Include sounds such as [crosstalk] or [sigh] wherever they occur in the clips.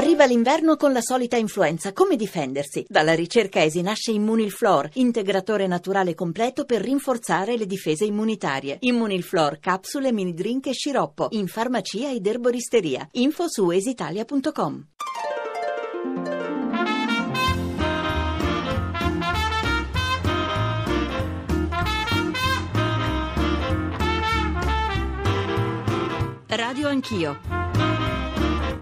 Arriva l'inverno con la solita influenza. Come difendersi? Dalla ricerca ESI nasce Immunilflor, integratore naturale completo per rinforzare le difese immunitarie. Immunilflor, capsule, mini drink e sciroppo. In farmacia ed erboristeria. Info su esitalia.com. Radio Anch'io.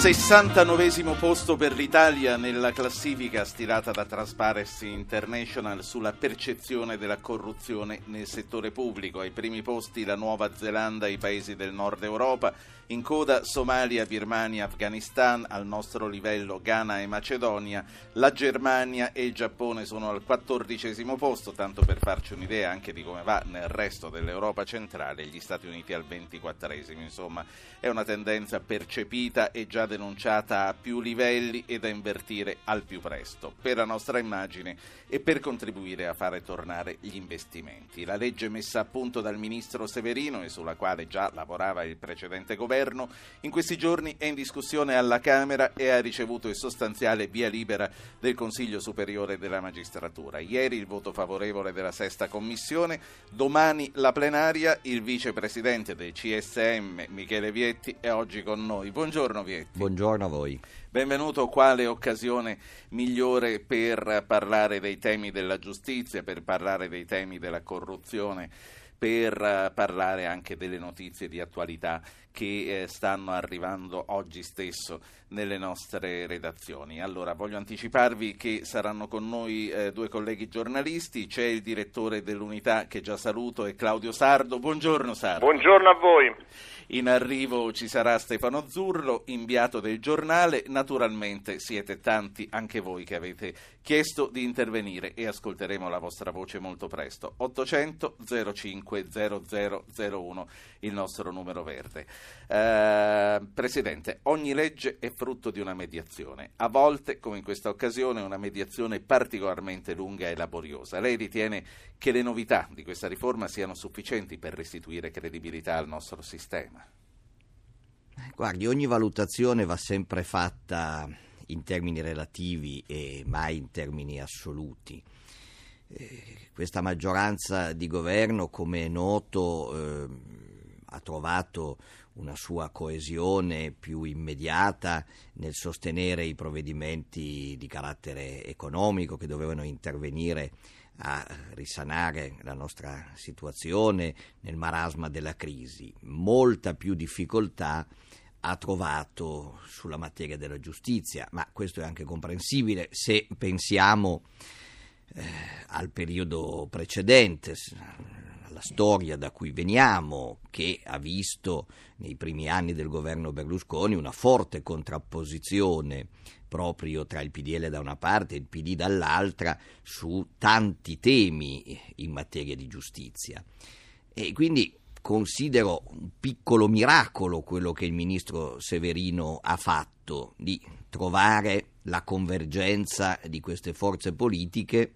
69 posto per l'Italia nella classifica stilata da Transparency International sulla percezione della corruzione nel settore pubblico. Ai primi posti la Nuova Zelanda e i paesi del nord Europa in coda Somalia, Birmania, Afghanistan, al nostro livello Ghana e Macedonia, la Germania e il Giappone sono al quattordicesimo posto, tanto per farci un'idea anche di come va nel resto dell'Europa centrale, gli Stati Uniti al ventiquattresimo. Insomma, è una tendenza percepita e già denunciata a più livelli e da invertire al più presto, per la nostra immagine e per contribuire a fare tornare gli investimenti. La legge messa a punto dal ministro Severino e sulla quale già lavorava il precedente governo in questi giorni è in discussione alla Camera e ha ricevuto il sostanziale via libera del Consiglio Superiore della Magistratura. Ieri il voto favorevole della Sesta Commissione, domani la plenaria, il vicepresidente del CSM Michele Vietti è oggi con noi. Buongiorno Vietti. Buongiorno a voi. Benvenuto, quale occasione migliore per parlare dei temi della giustizia, per parlare dei temi della corruzione? per eh, parlare anche delle notizie di attualità che eh, stanno arrivando oggi stesso nelle nostre redazioni. Allora, voglio anticiparvi che saranno con noi eh, due colleghi giornalisti, c'è il direttore dell'unità che già saluto, è Claudio Sardo. Buongiorno Sardo. Buongiorno a voi. In arrivo ci sarà Stefano Zurlo, inviato del giornale. Naturalmente siete tanti anche voi che avete chiesto di intervenire e ascolteremo la vostra voce molto presto. 800 05 0001, il nostro numero verde. Eh, Presidente, ogni legge è frutto di una mediazione. A volte, come in questa occasione, una mediazione particolarmente lunga e laboriosa. Lei ritiene che le novità di questa riforma siano sufficienti per restituire credibilità al nostro sistema? Guardi, ogni valutazione va sempre fatta in termini relativi e mai in termini assoluti. Eh, questa maggioranza di governo, come è noto, eh, ha trovato una sua coesione più immediata nel sostenere i provvedimenti di carattere economico che dovevano intervenire a risanare la nostra situazione nel marasma della crisi. Molta più difficoltà ha trovato sulla materia della giustizia, ma questo è anche comprensibile se pensiamo eh, al periodo precedente, alla storia da cui veniamo, che ha visto nei primi anni del governo Berlusconi una forte contrapposizione proprio tra il PDL da una parte e il PD dall'altra su tanti temi in materia di giustizia. E quindi considero un piccolo miracolo quello che il ministro Severino ha fatto di trovare la convergenza di queste forze politiche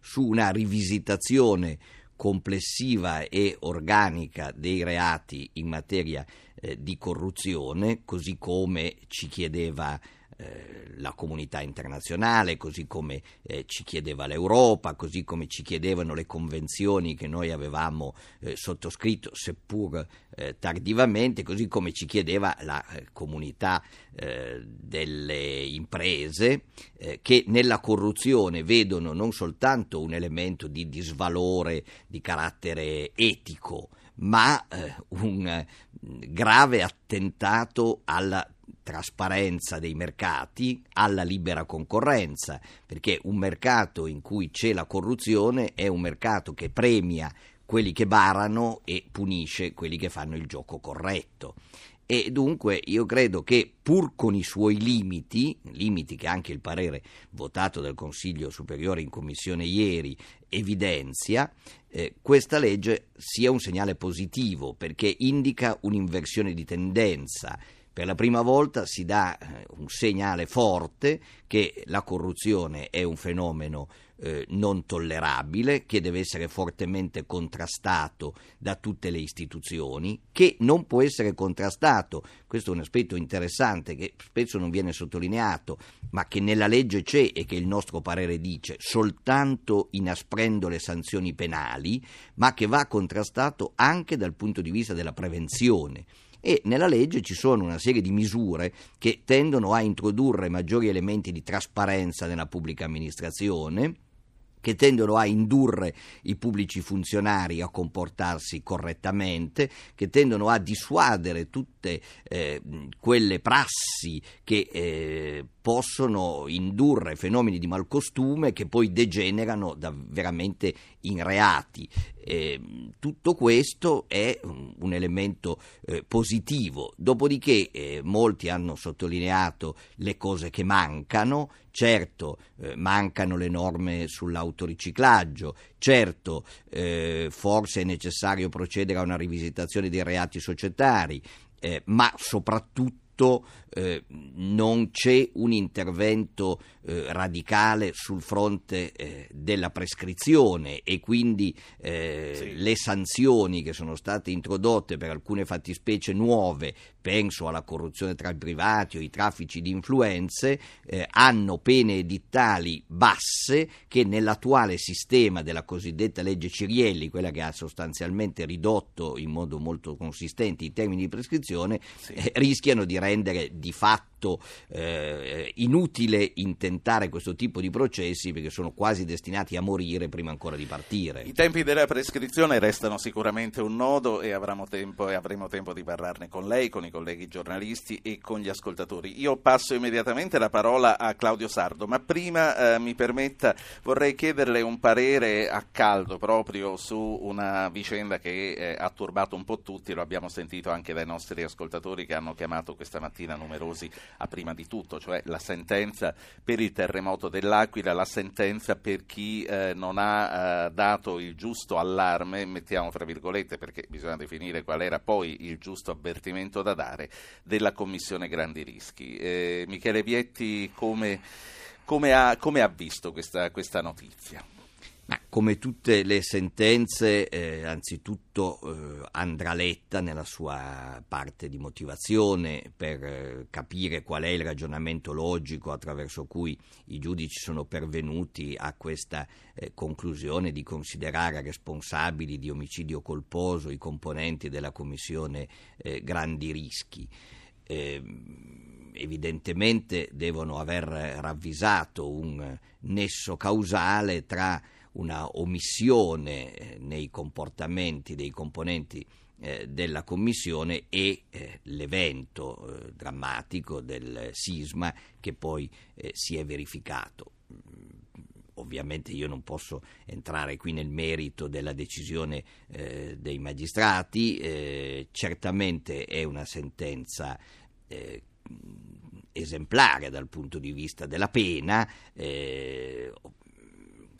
su una rivisitazione complessiva e organica dei reati in materia eh, di corruzione, così come ci chiedeva eh, la comunità internazionale, così come eh, ci chiedeva l'Europa, così come ci chiedevano le convenzioni che noi avevamo eh, sottoscritto, seppur eh, tardivamente, così come ci chiedeva la eh, comunità delle imprese che nella corruzione vedono non soltanto un elemento di disvalore di carattere etico, ma un grave attentato alla trasparenza dei mercati, alla libera concorrenza, perché un mercato in cui c'è la corruzione è un mercato che premia quelli che barano e punisce quelli che fanno il gioco corretto. E dunque io credo che pur con i suoi limiti, limiti che anche il parere votato dal Consiglio Superiore in Commissione ieri evidenzia, eh, questa legge sia un segnale positivo perché indica un'inversione di tendenza Per la prima volta si dà eh, un segnale forte che la corruzione è un fenomeno eh, non tollerabile, che deve essere fortemente contrastato da tutte le istituzioni, che non può essere contrastato, questo è un aspetto interessante che spesso non viene sottolineato, ma che nella legge c'è e che il nostro parere dice, soltanto inasprendo le sanzioni penali, ma che va contrastato anche dal punto di vista della prevenzione e nella legge ci sono una serie di misure che tendono a introdurre maggiori elementi di trasparenza nella pubblica amministrazione che tendono a indurre i pubblici funzionari a comportarsi correttamente, che tendono a dissuadere tutte eh, quelle prassi che eh, possono indurre fenomeni di malcostume che poi degenerano da, veramente in reati. Eh, tutto questo è un, elemento eh, positivo, dopodiché eh, molti hanno sottolineato le cose che mancano, certo eh, mancano le norme sull'autoriciclaggio, certo forse è necessario procedere a una rivisitazione dei reati societari, eh, ma soprattutto eh, non c'è un intervento eh, radicale sul fronte eh, della prescrizione e quindi eh, sì. le sanzioni che sono state introdotte per alcune fattispecie nuove, penso alla corruzione tra i privati o i traffici di influenze, eh, hanno pene edittali basse che nell'attuale sistema della cosiddetta legge Cirielli, quella che ha sostanzialmente ridotto in modo molto consistente i termini di prescrizione, sì. Eh, rischiano di rendere di fatto eh, inutile intentare questo tipo di processi perché sono quasi destinati a morire prima ancora di partire. I tempi della prescrizione restano sicuramente un nodo e avremo tempo, e avremo tempo di parlarne con lei, con i colleghi giornalisti e con gli ascoltatori. Io passo immediatamente la parola a Claudio Sardo, ma prima eh, mi permetta, vorrei chiederle un parere a caldo proprio su una vicenda che eh, ha turbato un po' tutti, lo abbiamo sentito anche dai nostri ascoltatori che hanno chiamato questa mattina numerosi a prima di tutto, cioè la sentenza per il terremoto dell'Aquila, la sentenza per chi eh, non ha eh, dato il giusto allarme, mettiamo fra virgolette perché bisogna definire qual era poi il giusto avvertimento da dare, della Commissione Grandi Rischi. Eh, Michele Vietti come, come, ha, come ha, visto questa, questa notizia? Ma come tutte le sentenze, eh, anzitutto eh, andrà letta nella sua parte di motivazione per eh, capire qual è il ragionamento logico attraverso cui i giudici sono pervenuti a questa eh, conclusione di considerare responsabili di omicidio colposo i componenti della commissione eh, grandi rischi. Ehm, evidentemente devono aver ravvisato un nesso causale tra una omissione eh, nei comportamenti dei componenti eh, della Commissione e eh, l'evento drammatico del sisma che poi si è verificato. Mm, ovviamente io non posso entrare qui nel merito della decisione dei magistrati, certamente è una sentenza esemplare dal punto di vista della pena,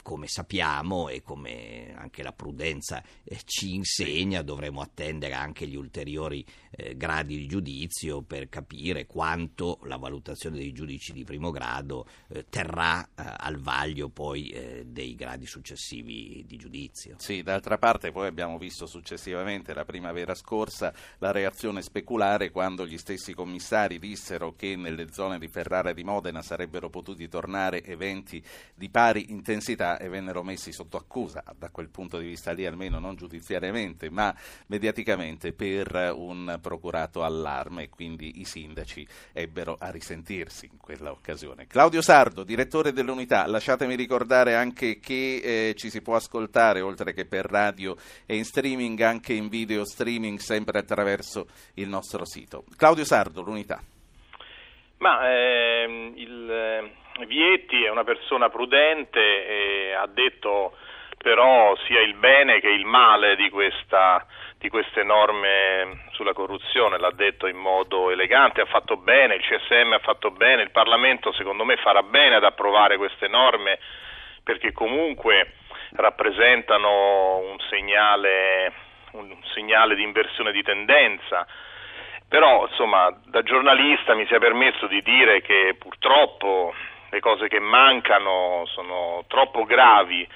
come sappiamo e come anche la prudenza eh, ci insegna, dovremo attendere anche gli ulteriori eh, gradi di giudizio per capire quanto la valutazione dei giudici di primo grado eh, terrà al vaglio poi dei gradi successivi di giudizio. Sì, d'altra parte poi abbiamo visto successivamente la primavera scorsa la reazione speculare quando gli stessi commissari dissero che nelle zone di Ferrara e di Modena sarebbero potuti tornare eventi di pari intensità e vennero messi sotto accusa, da quel punto di vista lì almeno non giudiziariamente, ma mediaticamente per un procurato allarme quindi i sindaci ebbero a risentirsi in quella occasione. Claudio Sardo, direttore dell'unità, lasciatemi ricordare anche che eh, ci si può ascoltare oltre che per radio e in streaming anche in video streaming sempre attraverso il nostro sito. Claudio Sardo, l'unità. Ma ehm, il eh, Vietti è una persona prudente e ha detto però sia il bene che il male di, questa, di queste norme sulla corruzione, l'ha detto in modo elegante, ha fatto bene, il CSM ha fatto bene, il Parlamento secondo me farà bene ad approvare queste norme perché comunque rappresentano un segnale, un segnale di inversione di tendenza Però, insomma, da giornalista mi sia permesso di dire che purtroppo le cose che mancano sono troppo gravi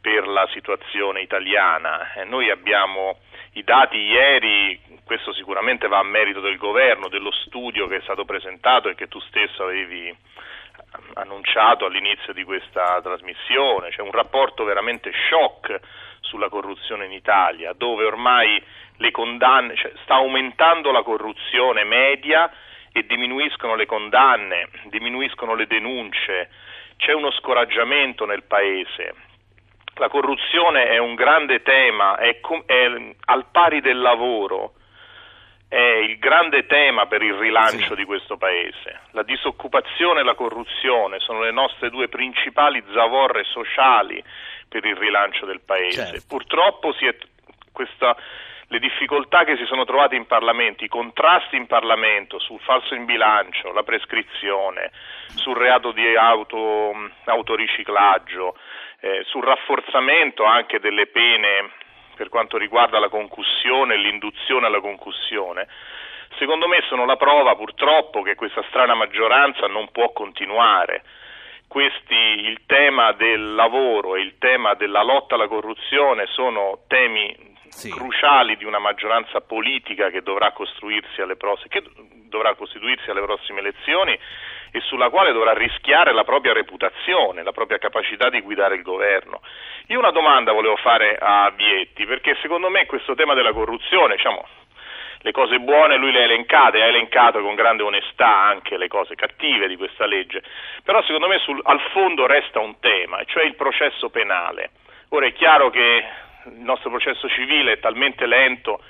per la situazione italiana. Eh, noi abbiamo i dati ieri, questo sicuramente va a merito del governo, dello studio che è stato presentato e che tu stesso avevi annunciato all'inizio di questa trasmissione, c'è un rapporto veramente shock sulla corruzione in Italia, dove ormai le condanne, cioè sta aumentando la corruzione media e diminuiscono le condanne, diminuiscono le denunce, c'è uno scoraggiamento nel paese. La corruzione è un grande tema, è, è al pari del lavoro, è il grande tema per il rilancio sì. di questo paese. La disoccupazione e la corruzione sono le nostre due principali zavorre sociali per il rilancio del paese. Certo. Purtroppo è, questa, le difficoltà che si sono trovate in Parlamento, i contrasti in Parlamento sul falso in bilancio, la prescrizione, sul reato di auto, autoriciclaggio, eh, sul rafforzamento anche delle pene per quanto riguarda la concussione e l'induzione alla concussione, secondo me sono la prova purtroppo che questa strana maggioranza non può continuare. Questi, il tema del lavoro e il tema della lotta alla corruzione sono temi sì. cruciali di una maggioranza politica che dovrà, prossime, che dovrà costituirsi alle prossime elezioni e sulla quale dovrà rischiare la propria reputazione, la propria capacità di guidare il governo. Io una domanda volevo fare a Vietti, perché secondo me questo tema della corruzione, diciamo, le cose buone lui le ha elencate, ha elencato con grande onestà anche le cose cattive di questa legge, però secondo me sul, al fondo resta un tema, cioè il processo penale. Ora è chiaro che il nostro processo civile è talmente lento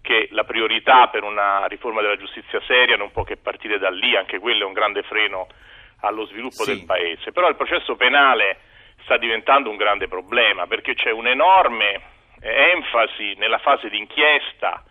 che la priorità per una riforma della giustizia seria non può che partire da lì, anche quello è un grande freno allo sviluppo sì. del Paese. Però il processo penale sta diventando un grande problema perché c'è un'enorme enfasi nella fase di inchiesta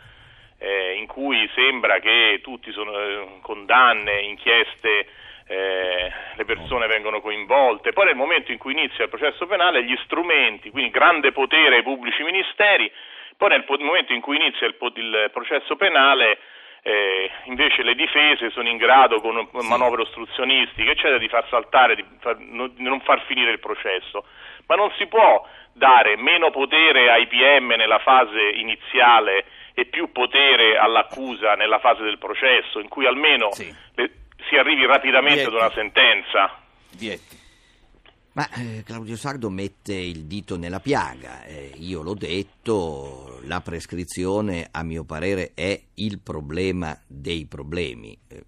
eh, in cui sembra che tutti sono eh, condanne, inchieste, eh, le persone vengono coinvolte. Poi nel momento in cui inizia il processo penale gli strumenti, quindi grande potere ai pubblici ministeri, poi nel momento in cui inizia il, il processo penale, eh, invece le difese sono in grado con manovre ostruzionistiche, eccetera, di far saltare, di, far, di non far finire il processo. Ma non si può dare meno potere ai PM nella fase iniziale e più potere all'accusa nella fase del processo, in cui almeno sì. le, si arrivi rapidamente Vietti. ad una sentenza. Vietti. Ma eh, Claudio Sardo mette il dito nella piaga, eh, io l'ho detto, la prescrizione a mio parere è il problema dei problemi. Eh,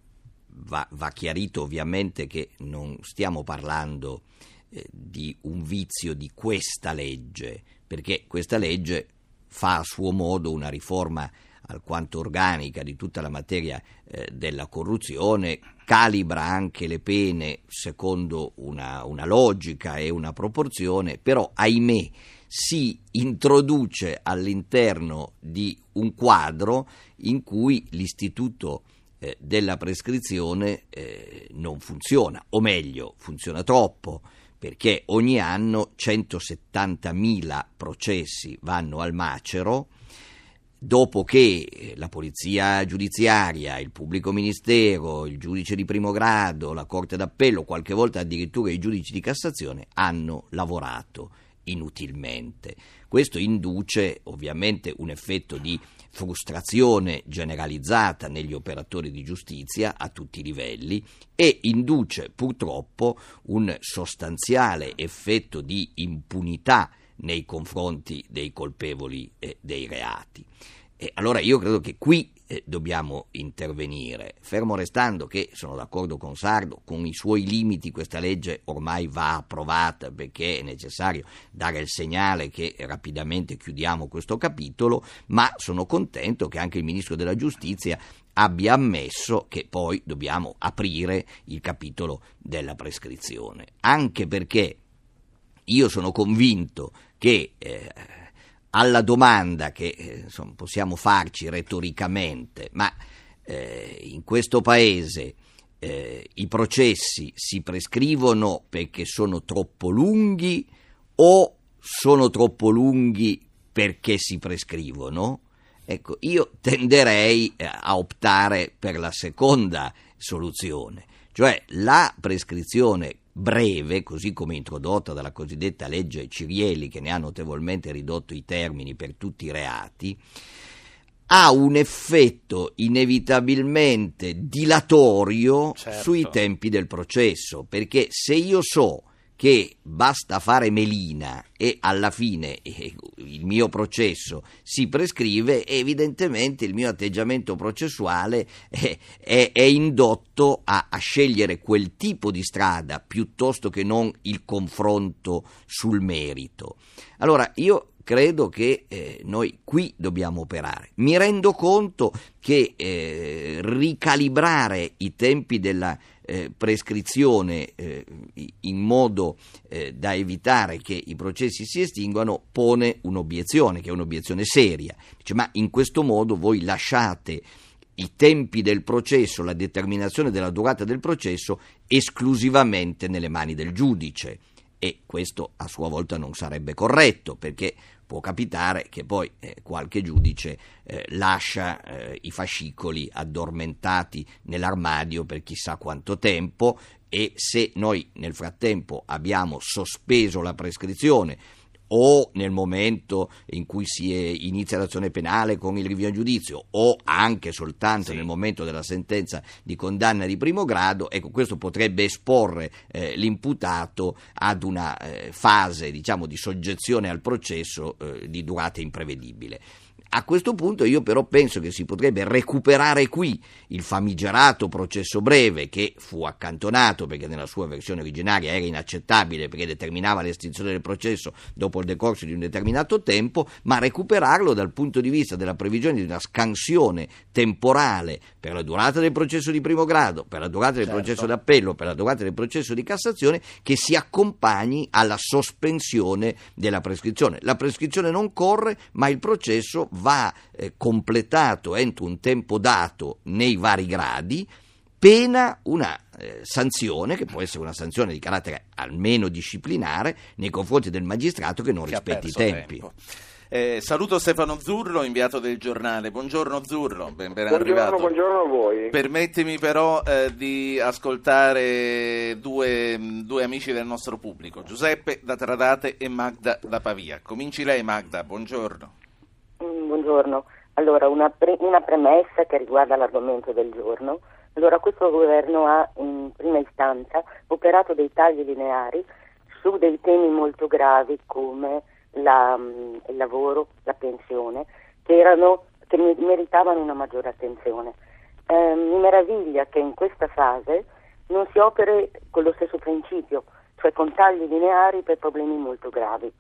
va, va, chiarito ovviamente che non stiamo parlando eh, di un vizio di questa legge, perché questa legge fa a suo modo una riforma alquanto organica di tutta la materia eh, della corruzione, calibra anche le pene secondo una, una logica e una proporzione, però ahimè si introduce all'interno di un quadro in cui l'istituto eh, della prescrizione eh, non funziona, o meglio, funziona troppo, perché ogni anno 170.000 processi vanno al macero, dopo che la polizia giudiziaria, il pubblico ministero, il giudice di primo grado, la Corte d'Appello, qualche volta addirittura i giudici di Cassazione hanno lavorato inutilmente. Questo induce ovviamente un effetto di frustrazione generalizzata negli operatori di giustizia a tutti i livelli e induce purtroppo un sostanziale effetto di impunità nei confronti dei colpevoli e dei reati. E allora io credo che qui eh, dobbiamo intervenire, fermo restando che sono d'accordo con Sardo, con i suoi limiti questa legge ormai va approvata perché è necessario dare il segnale che rapidamente chiudiamo questo capitolo, ma sono contento che anche il Ministro della Giustizia abbia ammesso che poi dobbiamo aprire il capitolo della prescrizione, anche perché io sono convinto che eh, alla domanda che eh, insomma, possiamo farci retoricamente, ma eh, in questo paese eh, i processi si prescrivono perché sono troppo lunghi o sono troppo lunghi perché si prescrivono? Ecco, io tenderei eh, a optare per la seconda soluzione, cioè la prescrizione breve, così come introdotta dalla cosiddetta legge Cirielli, che ne ha notevolmente ridotto i termini per tutti i reati, ha un effetto inevitabilmente dilatorio certo. sui tempi del processo, perché se io so che basta fare melina e alla fine eh, il mio processo si prescrive, evidentemente il mio atteggiamento processuale è, è, è indotto a, a, scegliere quel tipo di strada piuttosto che non il confronto sul merito. Allora io credo che eh, noi qui dobbiamo operare. Mi rendo conto che eh, ricalibrare i tempi della eh, prescrizione eh, in modo eh, da evitare che i processi si estinguano pone un'obiezione, che è un'obiezione seria. Dice, ma in questo modo voi lasciate i tempi del processo, la determinazione della durata del processo esclusivamente nelle mani del giudice e questo a sua volta non sarebbe corretto perché può capitare che poi eh, qualche giudice eh, lascia eh, i fascicoli addormentati nell'armadio per chissà quanto tempo e se noi nel frattempo abbiamo sospeso la prescrizione o nel momento in cui si inizia l'azione penale con il rinvio in giudizio o anche soltanto sì. nel momento della sentenza di condanna di primo grado, ecco questo potrebbe esporre eh, l'imputato ad una eh, fase diciamo, di soggezione al processo eh, di durata imprevedibile. A questo punto io però penso che si potrebbe recuperare qui il famigerato processo breve che fu accantonato perché nella sua versione originaria era inaccettabile perché determinava l'estinzione del processo dopo il decorso di un determinato tempo, ma recuperarlo dal punto di vista della previsione di una scansione temporale per la durata del processo di primo grado, per la durata del certo. processo d'appello, per la durata del processo di Cassazione che si accompagni alla sospensione della prescrizione. La prescrizione non corre, ma il processo va eh, completato entro un tempo dato nei vari gradi, pena una eh, sanzione, che può essere una sanzione di carattere almeno disciplinare, nei confronti del magistrato che non che rispetti i tempi. Tempo. Eh, saluto Stefano Zurlo, inviato del giornale. Buongiorno Zurlo, ben, ben buongiorno, arrivato. Buongiorno a voi. Permettimi però eh, di ascoltare due, due, amici del nostro pubblico, Giuseppe da Tradate e Magda da Pavia. Cominci lei Magda, buongiorno buongiorno. Allora, una, pre- una, premessa che riguarda l'argomento del giorno. Allora, questo governo ha in prima istanza operato dei tagli lineari su dei temi molto gravi come la, mm, il lavoro, la pensione, che, erano, che meritavano una maggiore attenzione. Eh, mi meraviglia che in questa fase non si operi con lo stesso principio, cioè con tagli lineari per problemi molto gravi.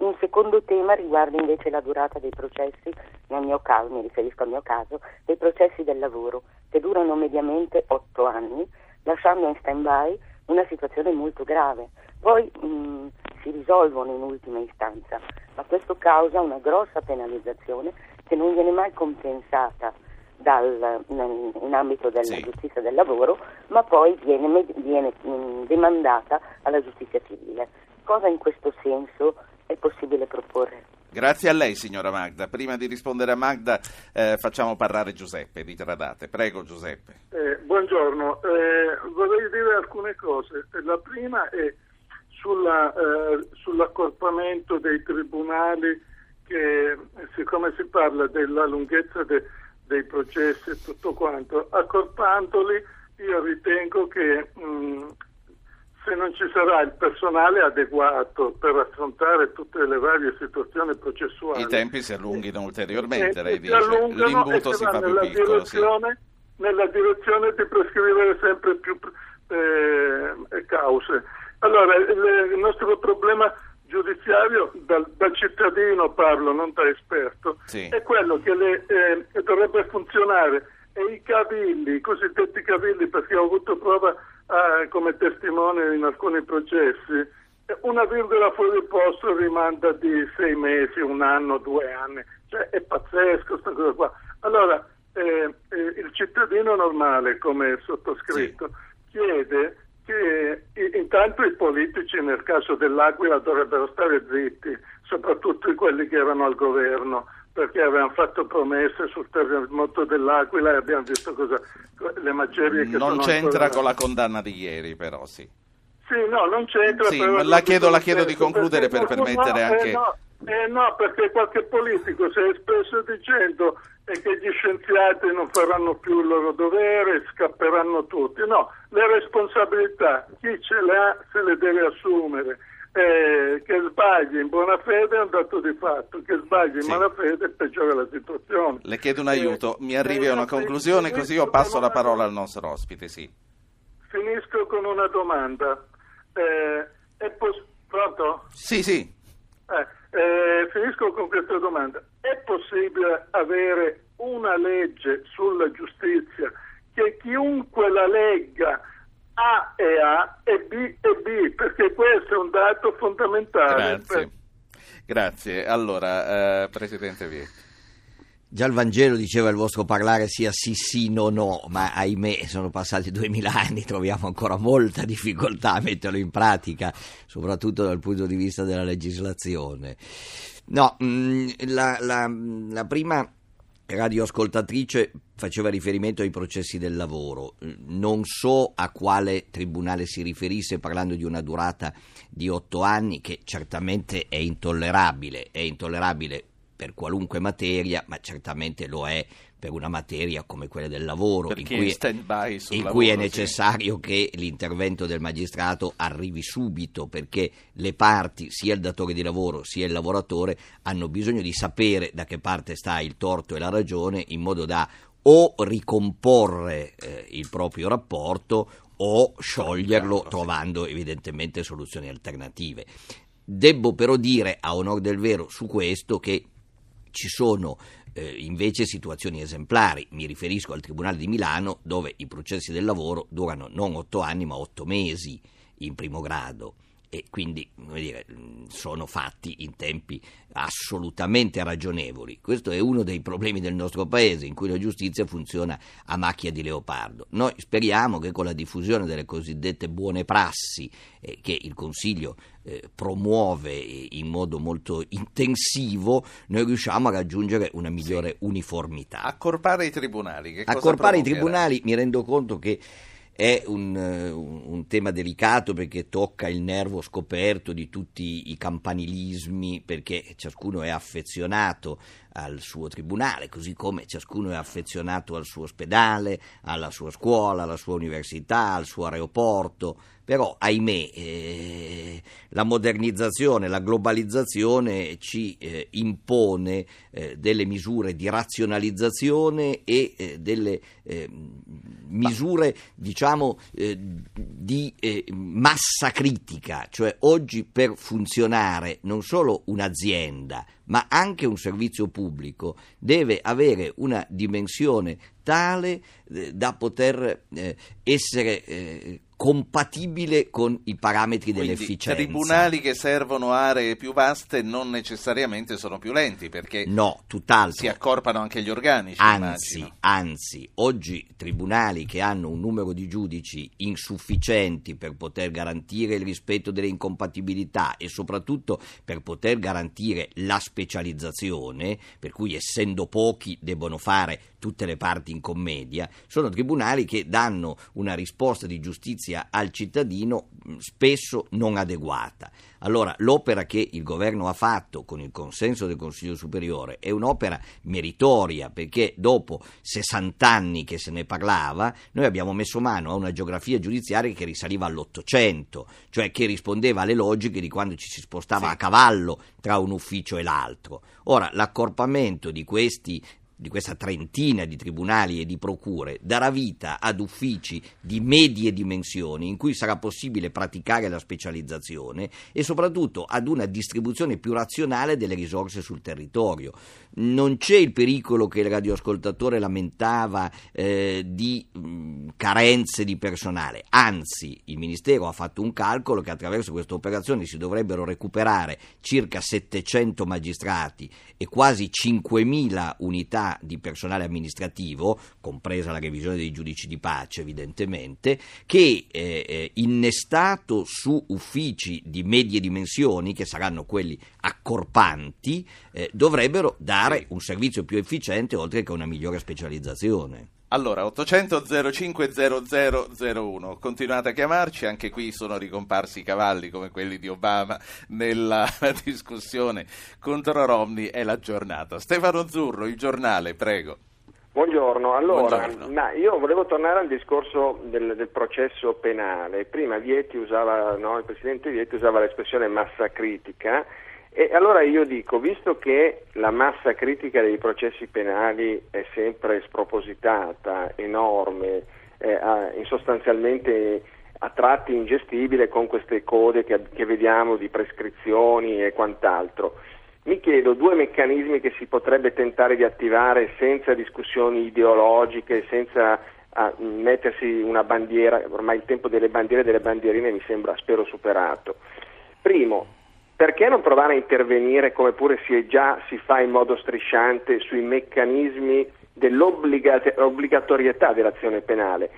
Un secondo tema riguarda invece la durata dei processi, nel mio caso, mi riferisco al mio caso, dei processi del lavoro, che durano mediamente otto anni, lasciando in stand-by una situazione molto grave. Poi mh, mm, si risolvono in ultima istanza, ma questo causa una grossa penalizzazione che non viene mai compensata dal, in, ambito della sì. giustizia del lavoro, ma poi viene, viene mh, mm, demandata alla giustizia civile. Cosa in questo senso è possibile proporre. Grazie a lei signora Magda. Prima di rispondere a Magda eh, facciamo parlare Giuseppe di Tradate. Prego Giuseppe. Eh, buongiorno, eh, vorrei dire alcune cose. La prima è sulla, eh, sull'accorpamento dei tribunali che siccome si parla della lunghezza de, dei processi e tutto quanto, accorpandoli io ritengo che mh, se non ci sarà il personale adeguato per affrontare tutte le varie situazioni processuali. I tempi si allunghino ulteriormente, lei dice. L'imbuto si, fa più piccolo. Sì. Nella direzione di prescrivere sempre più eh, cause. Allora, il, nostro problema giudiziario, dal, da cittadino parlo, non da esperto, sì. è quello che le, eh, dovrebbe funzionare e i cavilli, i cosiddetti cavilli, perché ho avuto prova eh, come testimone in alcuni processi, una virgola fuori posto rimanda di sei mesi, un anno, due anni. Cioè è pazzesco questa cosa qua. Allora, eh, eh, il cittadino normale, come sottoscritto, sì. chiede che intanto i politici nel caso dell'Aquila dovrebbero stare zitti, soprattutto quelli che erano al governo, perché avevano fatto promesse sul terremoto dell'Aquila e abbiamo visto cosa, le macerie che non sono c'entra ancora... con la condanna di ieri, però sì. Sì, no, non c'entra. Sì, però la chiedo, la chiedo di concludere per permettere eh, anche. no, eh, no, perché qualche politico si è espresso dicendo eh, che gli scienziati non faranno più il loro dovere, scapperanno tutti. No, le responsabilità, chi ce le ha se le deve assumere. Eh, che sbagli in buona fede è un dato di fatto, che sbagli in Sì. malafede peggiora la situazione. Le chiedo un Eh, aiuto, mi arrivi a eh, una conclusione, così io passo la parola al nostro ospite, sì. Finisco con una domanda. Eh, è poss- pronto? Sì, sì, Eh, eh, finisco con questa domanda. È possibile avere una legge sulla giustizia che chiunque la legga A è A e B è B? Perché questo è un dato fondamentale. grazie. Grazie. Allora, eh, Presidente Vietti. Già il Vangelo diceva il vostro parlare sia sì sì no no, ma ahimè sono passati duemila anni, troviamo ancora molta difficoltà a metterlo in pratica, soprattutto dal punto di vista della legislazione. No, mm, la, la- la prima radioascoltatrice faceva riferimento ai processi del lavoro. Non so a quale tribunale si riferisse parlando di una durata di otto anni, che certamente è intollerabile, è intollerabile per qualunque materia, ma certamente lo è per una materia come quella del lavoro, Per in cui, in lavoro, cui è sì. necessario che l'intervento del magistrato arrivi subito, perché le parti, sia il datore di lavoro sia il lavoratore, hanno bisogno di sapere da che parte sta il torto e la ragione, in modo da o ricomporre eh, il proprio rapporto o scioglierlo sì. trovando evidentemente soluzioni alternative. Debbo però dire a onor del vero su questo che ci sono eh, invece situazioni esemplari, mi riferisco al Tribunale di Milano dove i processi del lavoro durano non otto anni ma otto mesi in primo grado e quindi come dire, sono fatti in tempi assolutamente ragionevoli. Questo è uno dei problemi del nostro paese in cui la giustizia funziona a macchia di leopardo. Noi speriamo che con la diffusione delle cosiddette buone prassi eh, che il Consiglio eh, promuove in modo molto intensivo, noi riusciamo a raggiungere una migliore uniformità. Accorpare i tribunali. Accorpare i tribunali mi rendo conto che è un, eh, un- tema delicato perché tocca il nervo scoperto di tutti i campanilismi, perché ciascuno è affezionato al suo tribunale, così come ciascuno è affezionato al suo ospedale, alla sua scuola, alla sua università, al suo aeroporto. Però, ahimè, eh, la modernizzazione, la globalizzazione ci eh, impone eh, delle misure di razionalizzazione e eh, delle eh, misure, diciamo, eh, di massa critica, cioè oggi per funzionare non solo un'azienda, ma anche un servizio pubblico deve avere una dimensione tale eh, da poter eh, essere eh, compatibile con i parametri Quindi dell'efficienza. tribunali che servono aree più vaste non necessariamente sono più lenti perché No, tutt'altro. si accorpano anche gli organici, Anzi, immagino. anzi, oggi tribunali che hanno un numero di giudici insufficienti per poter garantire il rispetto delle incompatibilità e soprattutto per poter garantire la specializzazione, per cui essendo pochi debbono fare tutte le parti in commedia, sono tribunali che danno una risposta di giustizia al cittadino mh, spesso non adeguata. Allora, l'opera che il governo ha fatto con il consenso del Consiglio Superiore è un'opera meritoria perché dopo 60 anni che se ne parlava, noi abbiamo messo mano a una geografia giudiziaria che risaliva all'Ottocento, cioè che rispondeva alle logiche di quando ci si spostava Sì. a cavallo tra un ufficio e l'altro. Ora, l'accorpamento di questi di questa trentina di tribunali e di procure darà vita ad uffici di medie dimensioni in cui sarà possibile praticare la specializzazione e soprattutto ad una distribuzione più razionale delle risorse sul territorio. Non c'è il pericolo che il radioascoltatore lamentava eh, di mh, carenze di personale, anzi il Ministero ha fatto un calcolo che attraverso questa operazione si dovrebbero recuperare circa 700 magistrati e quasi 5.000 unità di personale amministrativo, compresa la revisione dei giudici di pace evidentemente, che eh, eh innestato su uffici di medie dimensioni, che saranno quelli accorpanti, eh, dovrebbero dare un servizio più efficiente oltre che una migliore specializzazione. Allora, 800 05 0001, continuate a chiamarci, anche qui sono ricomparsi i cavalli come quelli di Obama nella [laughs] discussione contro Romney, è la giornata. Stefano Zurro, il giornale, prego. Buongiorno, allora Buongiorno. io volevo tornare al discorso del, del processo penale. Prima Vietti usava, no, il Presidente Vietti usava l'espressione massa critica e allora io dico, visto che la massa critica dei processi penali è sempre spropositata, enorme, eh, sostanzialmente a tratti ingestibile con queste code che, che vediamo di prescrizioni e quant'altro, mi chiedo due meccanismi che si potrebbe tentare di attivare senza discussioni ideologiche, senza a mettersi una bandiera, ormai il tempo delle bandiere e delle bandierine mi sembra spero superato. Primo, perché non provare a intervenire come pure si, già si fa in modo strisciante sui meccanismi dell'obbligatorietà dell'azione penale?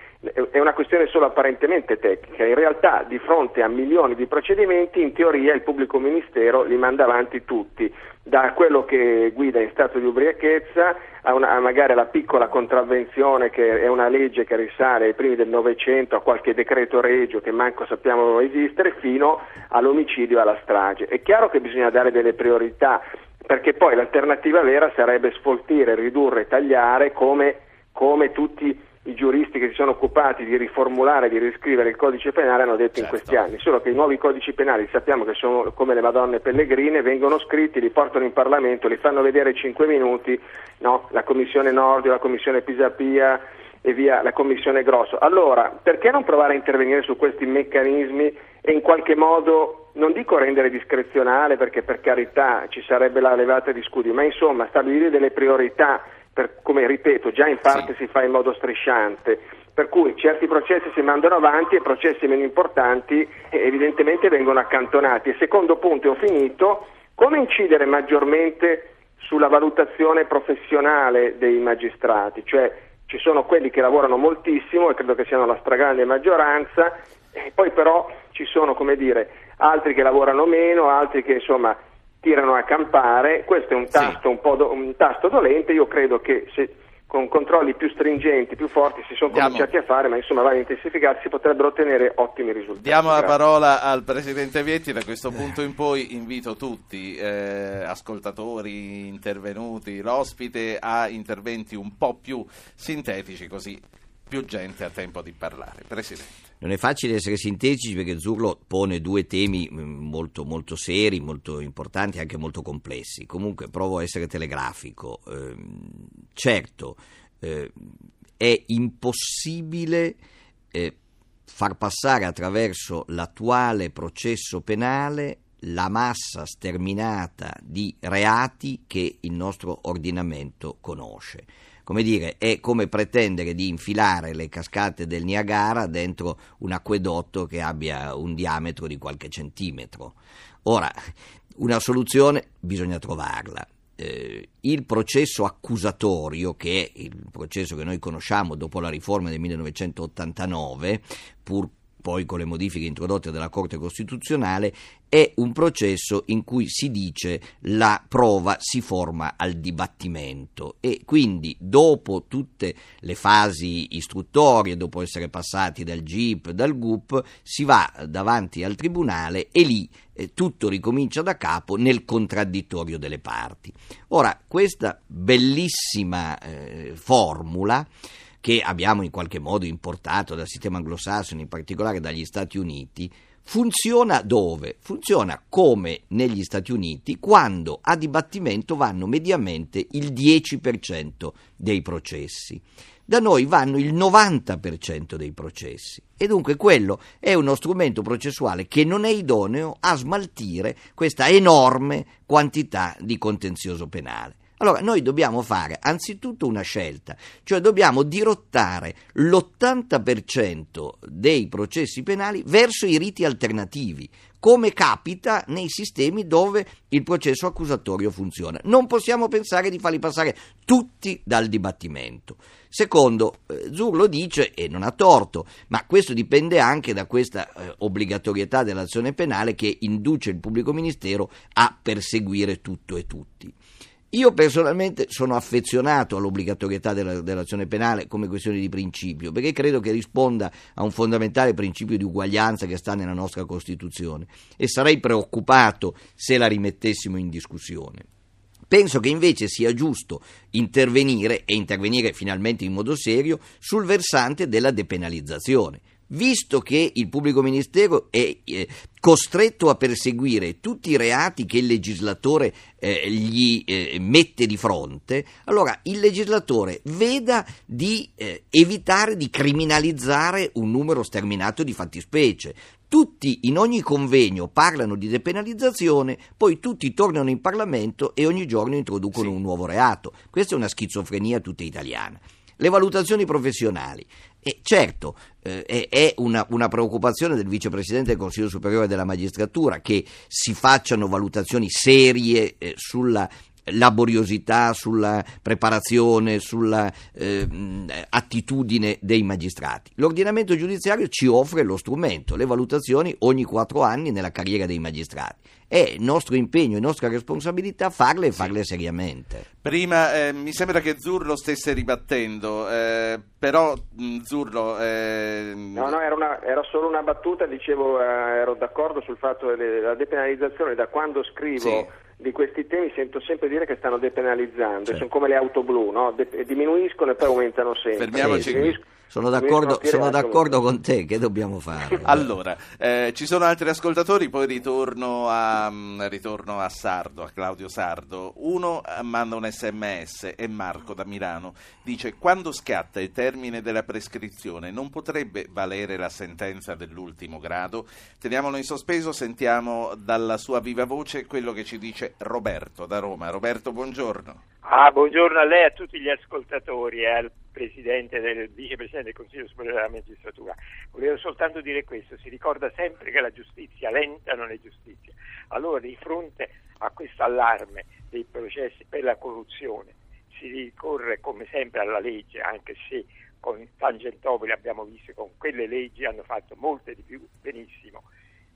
È una questione solo apparentemente tecnica, in realtà di fronte a milioni di procedimenti in teoria il pubblico ministero li manda avanti tutti, da quello che guida in stato di ubriachezza a, una, a magari la piccola contravvenzione che è una legge che risale ai primi del Novecento, a qualche decreto regio che manco sappiamo esistere, fino all'omicidio e alla strage. È chiaro che bisogna dare delle priorità, perché poi l'alternativa vera sarebbe sfoltire, ridurre, tagliare come, come tutti i giuristi che si sono occupati di riformulare, di riscrivere il codice penale hanno detto certo. in questi anni, solo che i nuovi codici penali sappiamo che sono come le Madonne Pellegrine, vengono scritti, li portano in Parlamento, li fanno vedere 5 minuti, no? la Commissione Nordio, la Commissione Pisapia e via la Commissione Grosso. Allora, perché non provare a intervenire su questi meccanismi e in qualche modo, non dico rendere discrezionale perché per carità ci sarebbe la levata di scudi, ma insomma stabilire delle priorità per, come ripeto, già in parte sì. si fa in modo strisciante, per cui certi processi si mandano avanti e processi meno importanti eh, evidentemente vengono accantonati. E secondo punto, e ho finito, come incidere maggiormente sulla valutazione professionale dei magistrati, cioè ci sono quelli che lavorano moltissimo e credo che siano la stragrande maggioranza, e poi però ci sono, come dire, altri che lavorano meno, altri che insomma tirano a campare, questo è un tasto, sì. un, do, un tasto dolente, io credo che se con controlli più stringenti, più forti si sono Diamo. cominciati a fare, ma insomma vanno a intensificarsi, potrebbero ottenere ottimi risultati. Diamo Grazie. la parola al Presidente Vietti, da questo punto in poi invito tutti, eh, ascoltatori intervenuti, l'ospite, a interventi un po' più sintetici, così più gente ha tempo di parlare. Presidente. Non è facile essere sintetici perché Zurlo pone due temi mm, molto, molto seri, molto importanti e anche molto complessi. Comunque provo a essere telegrafico. Eh, certo, eh, è impossibile eh, far passare attraverso l'attuale processo penale la massa sterminata di reati che il nostro ordinamento conosce come dire, è come pretendere di infilare le cascate del Niagara dentro un acquedotto che abbia un diametro di qualche centimetro. Ora, una soluzione bisogna trovarla. Eh, il processo accusatorio, che è il processo che noi conosciamo dopo la riforma del 1989, pur poi con le modifiche introdotte dalla Corte Costituzionale, è un processo in cui si dice la prova si forma al dibattimento e quindi dopo tutte le fasi istruttorie, dopo essere passati dal GIP, dal GUP, si va davanti al tribunale e lì eh, tutto ricomincia da capo nel contraddittorio delle parti. Ora, questa bellissima eh, formula che abbiamo in qualche modo importato dal sistema anglosassone, in particolare dagli Stati Uniti, funziona dove? Funziona come negli Stati Uniti quando a dibattimento vanno mediamente il 10% dei processi. Da noi vanno il 90% dei processi e dunque quello è uno strumento processuale che non è idoneo a smaltire questa enorme quantità di contenzioso penale. Allora noi dobbiamo fare anzitutto una scelta, cioè dobbiamo dirottare l'80% dei processi penali verso i riti alternativi, come capita nei sistemi dove il processo accusatorio funziona. Non possiamo pensare di farli passare tutti dal dibattimento. Secondo, eh, Zurlo dice, e non ha torto, ma questo dipende anche da questa eh, obbligatorietà dell'azione penale che induce il pubblico ministero a perseguire tutto e tutti. Io personalmente sono affezionato all'obbligatorietà della, dell'azione penale come questione di principio, perché credo che risponda a un fondamentale principio di uguaglianza che sta nella nostra Costituzione e sarei preoccupato se la rimettessimo in discussione. Penso che invece sia giusto intervenire e intervenire finalmente in modo serio sul versante della depenalizzazione visto che il pubblico ministero è eh, costretto a perseguire tutti i reati che il legislatore eh, gli eh, mette di fronte, allora il legislatore veda di eh, evitare di criminalizzare un numero sterminato di fattispecie. Tutti in ogni convegno parlano di depenalizzazione, poi tutti tornano in Parlamento e ogni giorno introducono sì. un nuovo reato. Questa è una schizofrenia tutta italiana. Le valutazioni professionali. E certo, eh, è una, una, preoccupazione del vicepresidente del Consiglio Superiore della Magistratura che si facciano valutazioni serie eh, sulla laboriosità, sulla preparazione, sulla eh, attitudine dei magistrati. L'ordinamento giudiziario ci offre lo strumento, le valutazioni ogni quattro anni nella carriera dei magistrati. È nostro impegno e nostra responsabilità farle e farle seriamente. Prima eh, mi sembra che Zurlo stesse ribattendo, eh, però Zurlo... Eh... No, no, era, una, era, solo una battuta, dicevo, eh, ero d'accordo sul fatto della depenalizzazione, da quando scrivo... Sì di questi temi sento sempre dire che stanno depenalizzando, certo. sono come le auto blu, no? De- diminuiscono e poi aumentano sempre. Fermiamoci qui. Sono d'accordo, sono d'accordo, con te, che dobbiamo fare? [laughs] allora, eh, ci sono altri ascoltatori, poi ritorno a, mm, ritorno a Sardo, a Claudio Sardo. Uno eh, manda un sms, è Marco da Milano, dice quando scatta il termine della prescrizione non potrebbe valere la sentenza dell'ultimo grado? Teniamolo in sospeso, sentiamo dalla sua viva voce quello che ci dice Roberto da Roma. Roberto, buongiorno. Ah, buongiorno a lei e a tutti gli ascoltatori e al presidente del vicepresidente del Consiglio Superiore della Magistratura. Volevo soltanto dire questo, si ricorda sempre che la giustizia lenta non è giustizia. Allora di fronte a questo allarme dei processi per la corruzione si ricorre come sempre alla legge, anche se con Tangentopoli abbiamo visto che con quelle leggi hanno fatto molte di più benissimo.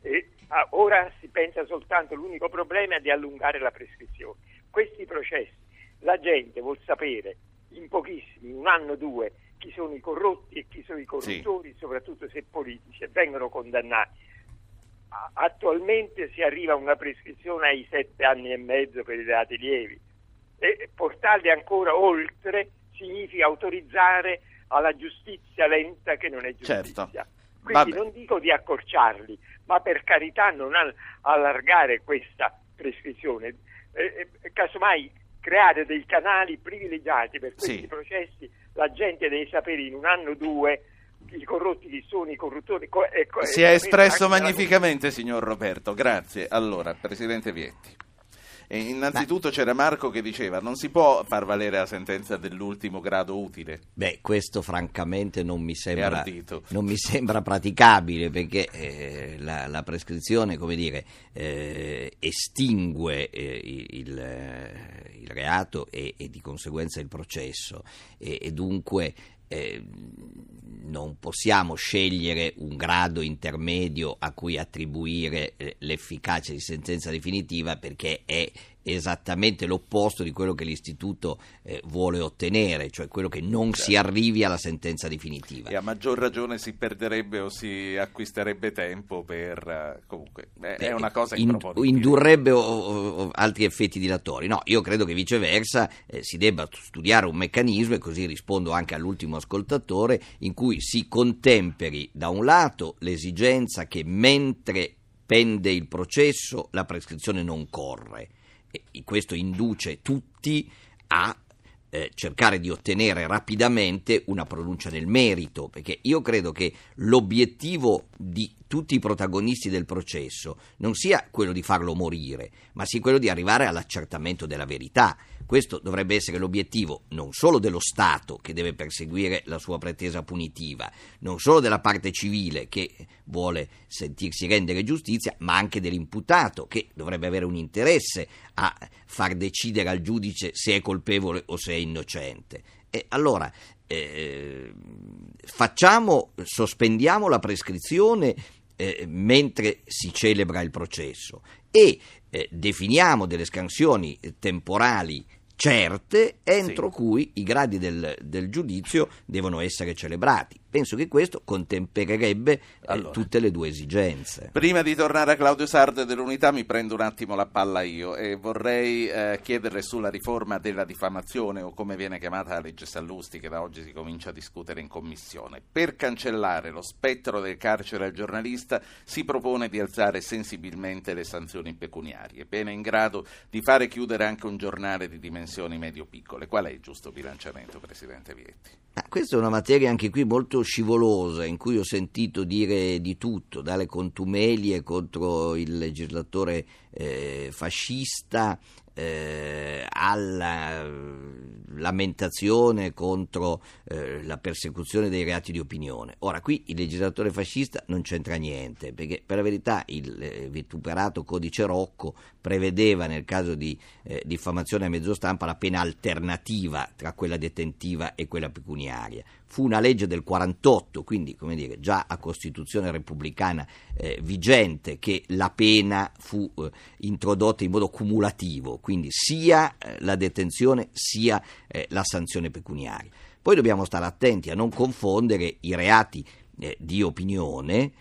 E ah, ora si pensa soltanto, l'unico problema è di allungare la prescrizione. Questi processi la gente vuol sapere in pochissimi, un anno o due, chi sono i corrotti e chi sono i corruttori, sì. soprattutto se politici, e vengono condannati. Attualmente si arriva a una prescrizione ai sette anni e mezzo per i reati lievi e portarli ancora oltre significa autorizzare alla giustizia lenta che non è giustizia. Certo. Quindi Vabbè. non dico di accorciarli, ma per carità non allargare questa prescrizione. Eh, eh, casomai creare dei canali privilegiati per questi sì. processi, la gente deve sapere in un anno o due i corrotti chi sono, i corruttori. Co- e, si è espresso magnificamente, signor Roberto. Grazie. Allora, Presidente Vietti. E innanzitutto Beh. c'era Marco che diceva non si può far valere la sentenza dell'ultimo grado utile. Beh, questo francamente non mi sembra, non mi sembra praticabile perché eh, la, la, prescrizione, come dire, eh, estingue eh, il, eh, il, reato e, e, di conseguenza il processo e, e dunque eh, non possiamo scegliere un grado intermedio a cui attribuire eh, l'efficacia di sentenza definitiva perché è esattamente l'opposto di quello che l'istituto eh, vuole ottenere, cioè quello che non certo. si arrivi alla sentenza definitiva. E a maggior ragione si perderebbe o si acquisterebbe tempo per... Uh, comunque, beh, è una cosa in, Indurrebbe o, o, altri effetti dilatori. No, io credo che viceversa eh, si debba studiare un meccanismo, e così rispondo anche all'ultimo ascoltatore, in cui si contemperi da un lato l'esigenza che mentre pende il processo la prescrizione non corre questo induce tutti a eh, cercare di ottenere rapidamente una pronuncia nel merito, perché io credo che l'obiettivo di tutti i protagonisti del processo non sia quello di farlo morire, ma sia quello di arrivare all'accertamento della verità. Questo dovrebbe essere l'obiettivo non solo dello Stato che deve perseguire la sua pretesa punitiva, non solo della parte civile che vuole sentirsi rendere giustizia, ma anche dell'imputato che dovrebbe avere un interesse a far decidere al giudice se è colpevole o se è innocente. E allora eh, facciamo, sospendiamo la prescrizione eh, mentre si celebra il processo e eh, definiamo delle scansioni temporali certe entro sì. cui i gradi del, del, giudizio devono essere celebrati. Penso che questo contempererebbe eh, allora, tutte le due esigenze. Prima di tornare a Claudio Sarde dell'Unità mi prendo un attimo la palla io e vorrei eh, chiederle sulla riforma della diffamazione o come viene chiamata la legge Sallusti che da oggi si comincia a discutere in commissione. Per cancellare lo spettro del carcere al giornalista si propone di alzare sensibilmente le sanzioni pecuniarie, pena in grado di fare chiudere anche un giornale di dimensioni medio-piccole. Qual è il giusto bilanciamento, Presidente Vietti? Ah, questa è una materia anche qui molto scivolosa in cui ho sentito dire di tutto, dalle contumelie contro il legislatore eh, fascista eh, alla lamentazione contro eh, la persecuzione dei reati di opinione. Ora, qui il legislatore fascista non c'entra niente, perché per la verità il eh, vituperato codice Rocco prevedeva nel caso di eh, diffamazione a mezzo stampa la pena alternativa tra quella detentiva e quella pecuniaria. Fu una legge del 48, quindi come dire, già a Costituzione repubblicana eh, vigente che la pena fu eh, introdotta in modo cumulativo, quindi sia eh, la detenzione sia eh, la sanzione pecuniaria. Poi dobbiamo stare attenti a non confondere i reati eh, di opinione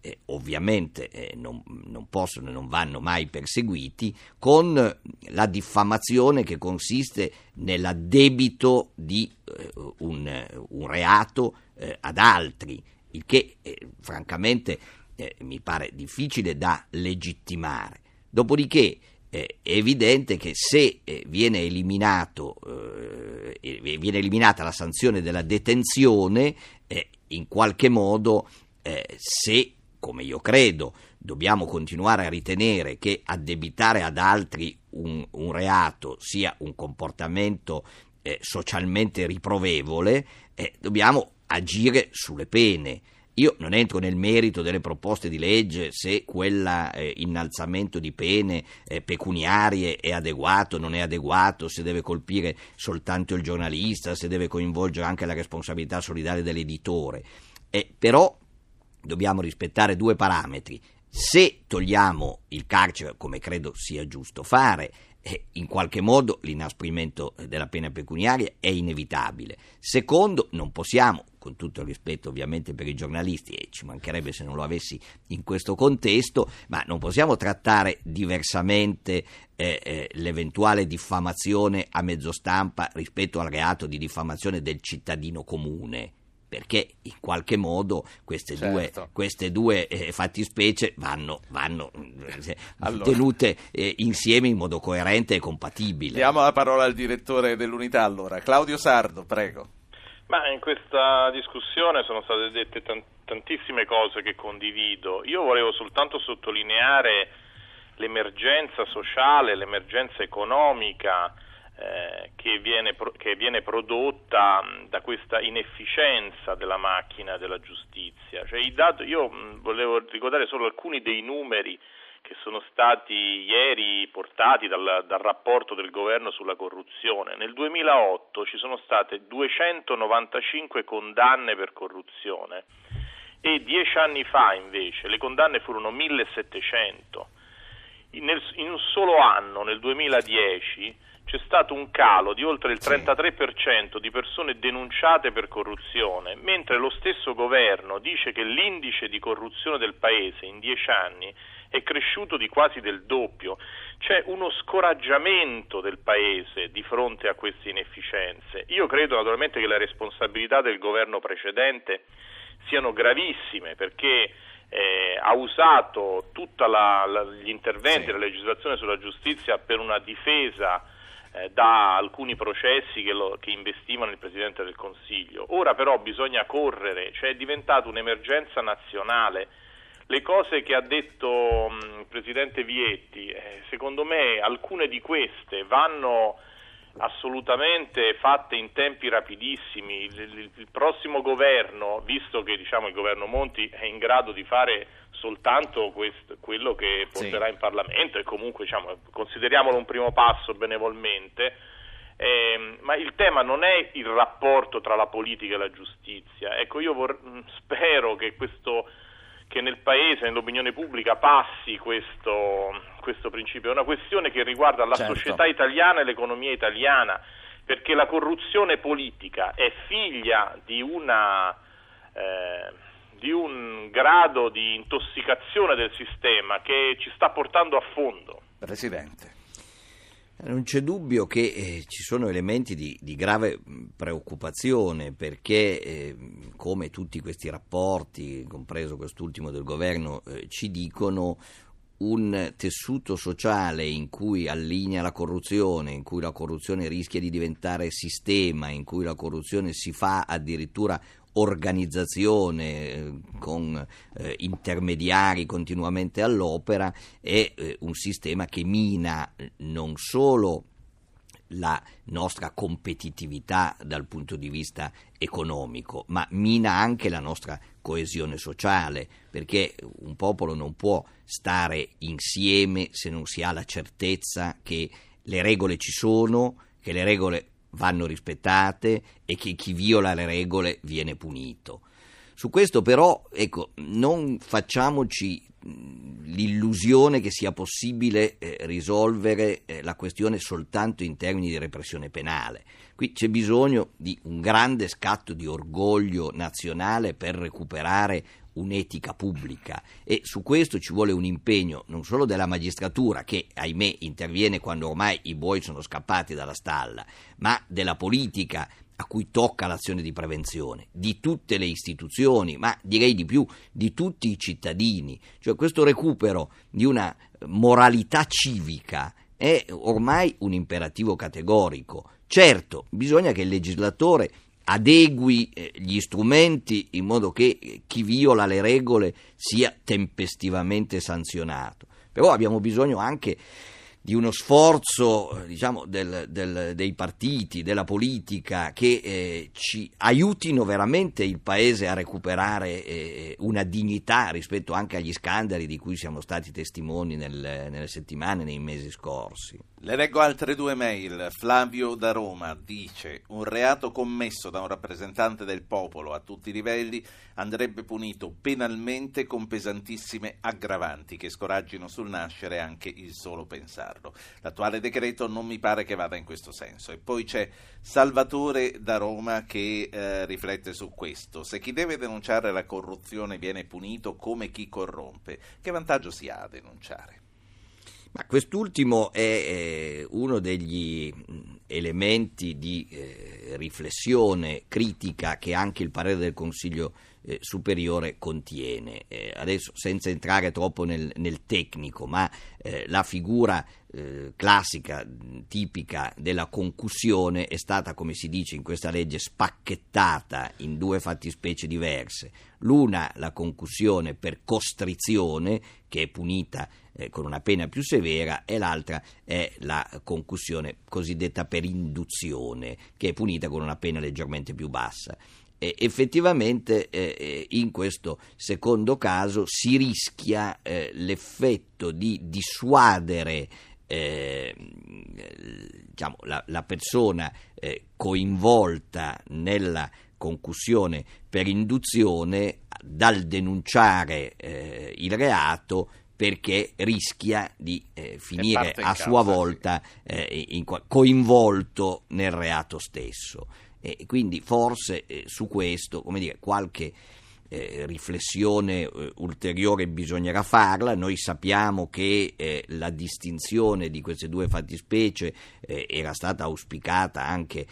eh, ovviamente eh, non, non, possono e non vanno mai perseguiti, con la diffamazione che consiste nell'addebito di eh, un, un, reato eh, ad altri, il che eh, francamente eh, mi pare difficile da legittimare. Dopodiché è evidente che se viene, viene eliminata la sanzione della detenzione, in qualche modo se come io credo, dobbiamo continuare a ritenere che addebitare ad altri un, un reato sia un comportamento eh, socialmente riprovevole, eh, dobbiamo agire sulle pene. Io non entro nel merito delle proposte di legge se quell'innalzamento eh, di pene eh, pecuniarie è adeguato, non è adeguato, se deve colpire soltanto il giornalista, se deve coinvolgere anche la responsabilità solidale dell'editore. Eh, però dobbiamo rispettare due parametri. Se togliamo il carcere, come credo sia giusto fare, eh, in qualche modo l'inasprimento della pena pecuniaria è inevitabile. Secondo, non possiamo, con tutto il rispetto ovviamente per i giornalisti, e ci mancherebbe se non lo avessi in questo contesto, ma non possiamo trattare diversamente eh, eh, l'eventuale diffamazione a mezzo stampa rispetto al reato di diffamazione del cittadino comune perché in qualche modo queste certo. due, queste due eh, fattispecie vanno, vanno eh, allora. tenute eh, insieme in modo coerente e compatibile. Diamo la parola al direttore dell'unità allora, Claudio Sardo, prego. Ma in questa discussione sono state dette tantissime cose che condivido. Io volevo soltanto sottolineare l'emergenza sociale, l'emergenza economica che, viene, che, viene, prodotta da questa inefficienza della macchina della giustizia. Cioè, dati, io volevo ricordare solo alcuni dei numeri che sono stati ieri portati dal, dal, rapporto del governo sulla corruzione. Nel 2008 ci sono state 295 condanne per corruzione e dieci anni fa invece le condanne furono 1700. In, nel, in un solo anno, nel 2010, c'è stato un calo di oltre il 33% di persone denunciate per corruzione, mentre lo stesso governo dice che l'indice di corruzione del Paese in dieci anni è cresciuto di quasi del doppio. C'è uno scoraggiamento del Paese di fronte a queste inefficienze. Io credo naturalmente che le responsabilità del governo precedente siano gravissime perché eh, ha usato tutti gli interventi sì. della legislazione sulla giustizia per una difesa eh, da alcuni processi che, lo, che, investivano il Presidente del Consiglio. Ora però bisogna correre, cioè è diventata un'emergenza nazionale. Le cose che ha detto mh, il Presidente Vietti, eh, secondo me alcune di queste vanno assolutamente fatte in tempi rapidissimi. Il, il, il prossimo governo, visto che diciamo, il governo Monti è in grado di fare soltanto questo, quello che porterà sì. in Parlamento e comunque diciamo, consideriamolo un primo passo benevolmente, eh, ma il tema non è il rapporto tra la politica e la giustizia. Ecco, io vor- spero che questo che nel Paese, nell'opinione pubblica passi questo, questo principio. È una questione che riguarda la certo. società italiana e l'economia italiana, perché la corruzione politica è figlia di, una, eh, di un grado di intossicazione del sistema che ci sta portando a fondo. Presidente. Non c'è dubbio che eh, ci sono elementi di, di grave preoccupazione perché, eh, come tutti questi rapporti, compreso quest'ultimo del governo, eh, ci dicono un tessuto sociale in cui allinea la corruzione, in cui la corruzione rischia di diventare sistema, in cui la corruzione si fa addirittura organizzazione eh, con eh, intermediari continuamente all'opera è eh, un sistema che mina non solo la nostra competitività dal punto di vista economico, ma mina anche la nostra coesione sociale, perché un popolo non può stare insieme se non si ha la certezza che le regole ci sono, che le regole vanno rispettate e che chi viola le regole viene punito. Su questo però, ecco, non facciamoci l'illusione che sia possibile eh, risolvere eh, la questione soltanto in termini di repressione penale. Qui c'è bisogno di un grande scatto di orgoglio nazionale per recuperare un'etica pubblica e su questo ci vuole un impegno non solo della magistratura che ahimè interviene quando ormai i buoi sono scappati dalla stalla, ma della politica a cui tocca l'azione di prevenzione, di tutte le istituzioni, ma direi di più, di tutti i cittadini. Cioè questo recupero di una moralità civica è ormai un imperativo categorico. Certo, bisogna che il legislatore adegui eh, gli strumenti in modo che eh, chi viola le regole sia tempestivamente sanzionato. Però abbiamo bisogno anche di uno sforzo diciamo, del, del, dei partiti, della politica che eh, ci aiutino veramente il Paese a recuperare eh, una dignità rispetto anche agli scandali di cui siamo stati testimoni nel, nelle settimane, nei mesi scorsi. Le leggo altre due mail. Flavio da Roma dice: Un reato commesso da un rappresentante del popolo a tutti i livelli andrebbe punito penalmente con pesantissime aggravanti che scoraggino sul nascere anche il solo pensarlo. L'attuale decreto non mi pare che vada in questo senso. E poi c'è Salvatore da Roma che eh, riflette su questo. Se chi deve denunciare la corruzione viene punito come chi corrompe, che vantaggio si ha a denunciare? Ma quest'ultimo è uno degli elementi di eh, riflessione critica che anche il parere del Consiglio eh, superiore contiene. Eh, adesso senza entrare troppo nel, nel tecnico, ma la figura classica, tipica della concussione è stata, come si dice in questa legge, spacchettata in due fattispecie diverse. L'una, la concussione per costrizione, che è punita eh, con una pena più severa e l'altra è la concussione cosiddetta per induzione, che è punita con una pena leggermente più bassa. E effettivamente eh, eh in questo secondo caso si rischia eh, l'effetto di dissuadere eh, diciamo, la, la, persona eh, coinvolta nella concussione per induzione dal denunciare eh, il reato perché rischia di eh, finire a sua volta eh, in, coinvolto nel reato stesso. E quindi forse eh, su questo, come dire, qualche eh, riflessione eh, ulteriore bisognerà farla. Noi sappiamo che eh, la distinzione di queste due fattispecie eh, era stata auspicata anche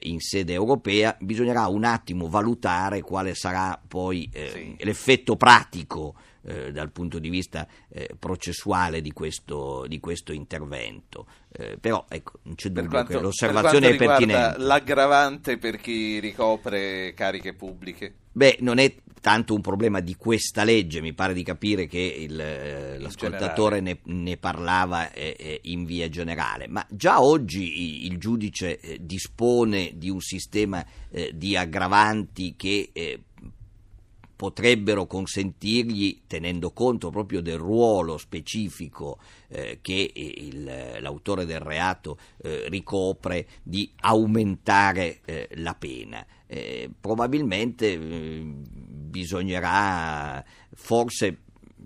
in sede europea. Bisognerà un attimo valutare quale sarà poi sì. l'effetto pratico eh, dal punto di vista eh, processuale di questo, di questo intervento. Eh, però ecco, non c'è dubbio quanto, che l'osservazione per è pertinente. L'aggravante per chi ricopre cariche pubbliche? Beh, non è tanto un problema di questa legge, mi pare di capire che il, eh, l'ascoltatore ne, ne, parlava eh, eh, in via generale, ma già oggi il giudice eh, dispone di un sistema eh, di aggravanti che potrebbero consentirgli, tenendo conto proprio del ruolo specifico eh, che il, l'autore del reato eh, ricopre, di aumentare eh, la pena. Probabilmente eh, bisognerà forse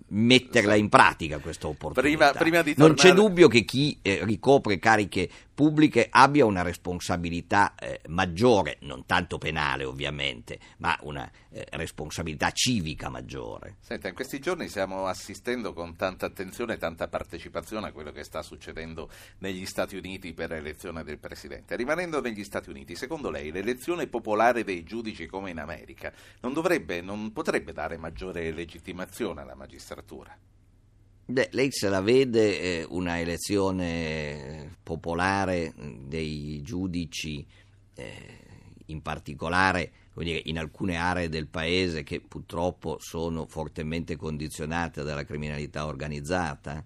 metterla in pratica questa opportunità. Prima, prima tornare... Non c'è dubbio che chi eh, ricopre cariche pubbliche abbia una responsabilità eh, maggiore, non tanto penale ovviamente, ma una eh, responsabilità civica maggiore. Senta, in questi giorni stiamo assistendo con tanta attenzione e tanta partecipazione a quello che sta succedendo negli Stati Uniti per l'elezione del Presidente. Rimanendo negli Stati Uniti, secondo lei l'elezione popolare dei giudici come in America non, dovrebbe, non potrebbe dare maggiore legittimazione alla magistratura? Beh, lei se la vede eh, una elezione popolare dei giudici, eh, in particolare dire, in alcune aree del paese che purtroppo sono fortemente condizionate dalla criminalità organizzata?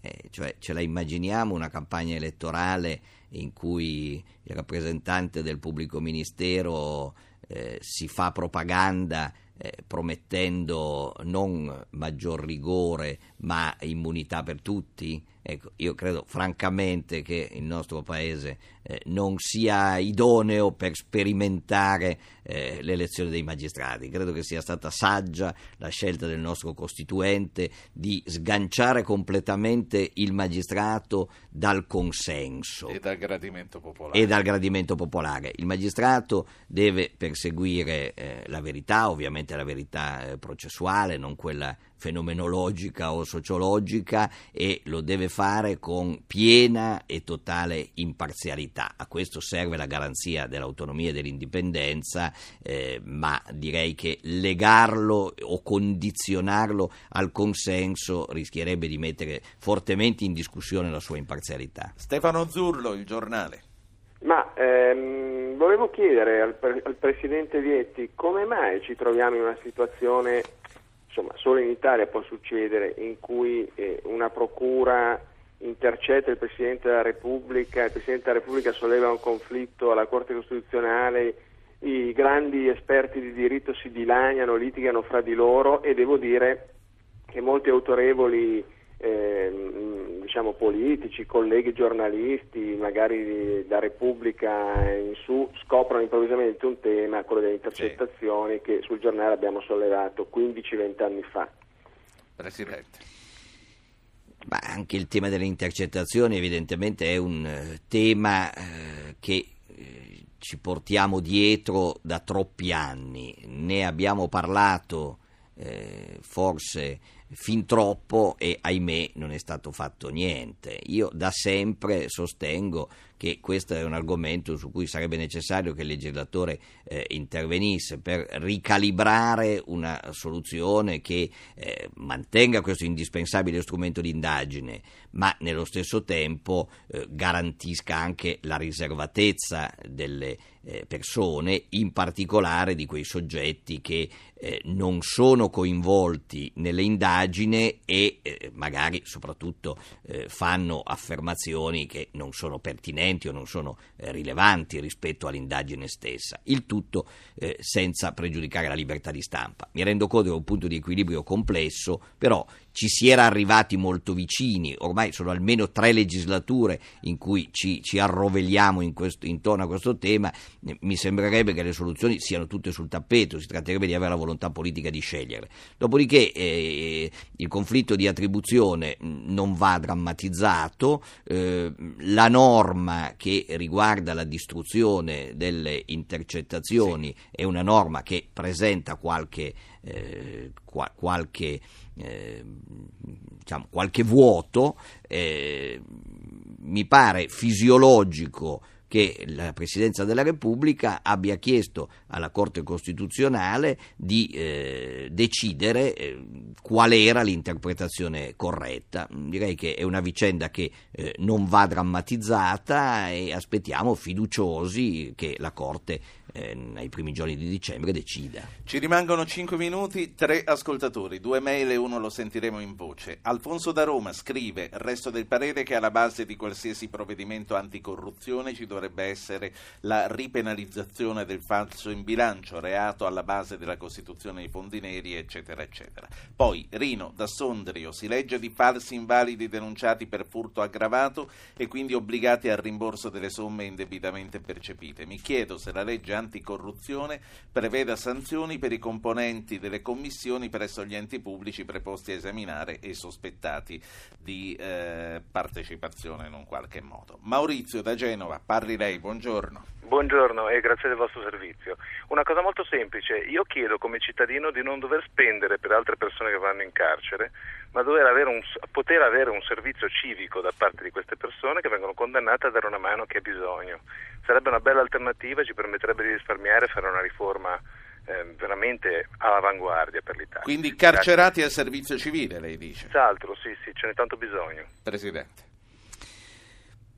Eh, cioè, ce la immaginiamo una campagna elettorale in cui il rappresentante del pubblico ministero eh, si fa propaganda eh, promettendo non maggior rigore ma immunità per tutti? Ecco, io credo francamente che il nostro Paese eh, non sia idoneo per sperimentare eh, l'elezione dei magistrati. Credo che sia stata saggia la scelta del nostro Costituente di sganciare completamente il magistrato dal consenso e dal gradimento popolare. E dal gradimento popolare. Il magistrato deve perseguire eh, la verità, ovviamente la verità eh, processuale, non quella fenomenologica o sociologica e lo deve fare con piena e totale imparzialità. A questo serve la garanzia dell'autonomia e dell'indipendenza, eh, ma direi che legarlo o condizionarlo al consenso rischierebbe di mettere fortemente in discussione la sua imparzialità. Stefano Zurlo, il giornale. Ma ehm, volevo chiedere al, al Presidente Vietti come mai ci troviamo in una situazione insomma, solo in Italia può succedere, in cui eh, una procura intercetta il Presidente della Repubblica, il Presidente della Repubblica solleva un conflitto alla Corte Costituzionale, i grandi esperti di diritto si dilaniano, litigano fra di loro e devo dire che molti autorevoli eh, diciamo, politici, colleghi giornalisti, magari da Repubblica in su, scoprono improvvisamente un tema, quello delle intercettazioni, sì. che sul giornale abbiamo sollevato 15-20 anni fa. Presidente. Ma anche il tema delle intercettazioni evidentemente è un uh, tema uh, che uh, ci portiamo dietro da troppi anni. Ne abbiamo parlato forse fin troppo e ahimè non è stato fatto niente. Io da sempre sostengo che questo è un argomento su cui sarebbe necessario che il legislatore eh, intervenisse per ricalibrare una soluzione che eh, mantenga questo indispensabile strumento di indagine, ma nello stesso tempo eh, garantisca anche la riservatezza delle eh, persone, in particolare di quei soggetti che eh, non sono coinvolti nelle indagini e eh, magari soprattutto fanno affermazioni che non sono pertinenti pertinenti o non sono eh, rilevanti rispetto all'indagine stessa, il tutto eh, senza pregiudicare la libertà di stampa. Mi rendo conto che è un punto di equilibrio complesso, però ci si era arrivati molto vicini, ormai sono almeno tre legislature in cui ci, ci arrovelliamo in questo, intorno a questo tema, mi sembrerebbe che le soluzioni siano tutte sul tappeto, si tratterebbe di avere la volontà politica di scegliere. Dopodiché eh, il conflitto di attribuzione non va drammatizzato, eh, la norma che riguarda la distruzione delle intercettazioni sì. è una norma che presenta qualche, eh, qualche eh, diciamo, qualche vuoto, eh, mi pare fisiologico che la Presidenza della Repubblica abbia chiesto alla Corte Costituzionale di eh, decidere eh, qual era l'interpretazione corretta. Direi che è una vicenda che eh, non va drammatizzata e aspettiamo fiduciosi che la Corte eh, nei primi giorni di dicembre decida. Ci rimangono 5 minuti, tre ascoltatori, due mail e uno lo sentiremo in voce. Alfonso da Roma scrive, resto del parere che alla base di qualsiasi provvedimento anticorruzione ci dovrebbe essere la ripenalizzazione del falso in bilancio, reato alla base della costituzione dei fondi neri, eccetera, eccetera. Poi, Rino da Sondrio, si legge di falsi invalidi denunciati per furto aggravato e quindi obbligati al rimborso delle somme indebitamente percepite. Mi chiedo se la legge anticorruzione preveda sanzioni per i componenti delle commissioni presso gli enti pubblici preposti a esaminare e sospettati di eh, partecipazione in un qualche modo. Maurizio da Genova, parli lei, buongiorno. Buongiorno e grazie del vostro servizio. Una cosa molto semplice, io chiedo come cittadino di non dover spendere per altre persone che vanno in carcere, ma avere un, poter avere un servizio civico da parte di queste persone che vengono condannate a dare una mano a chi ha bisogno. Sarebbe una bella alternativa, ci permetterebbe di risparmiare e fare una riforma eh, veramente all'avanguardia per l'Italia. Quindi carcerati al servizio civile, lei dice? Senz'altro, sì, sì, ce n'è tanto bisogno. Presidente.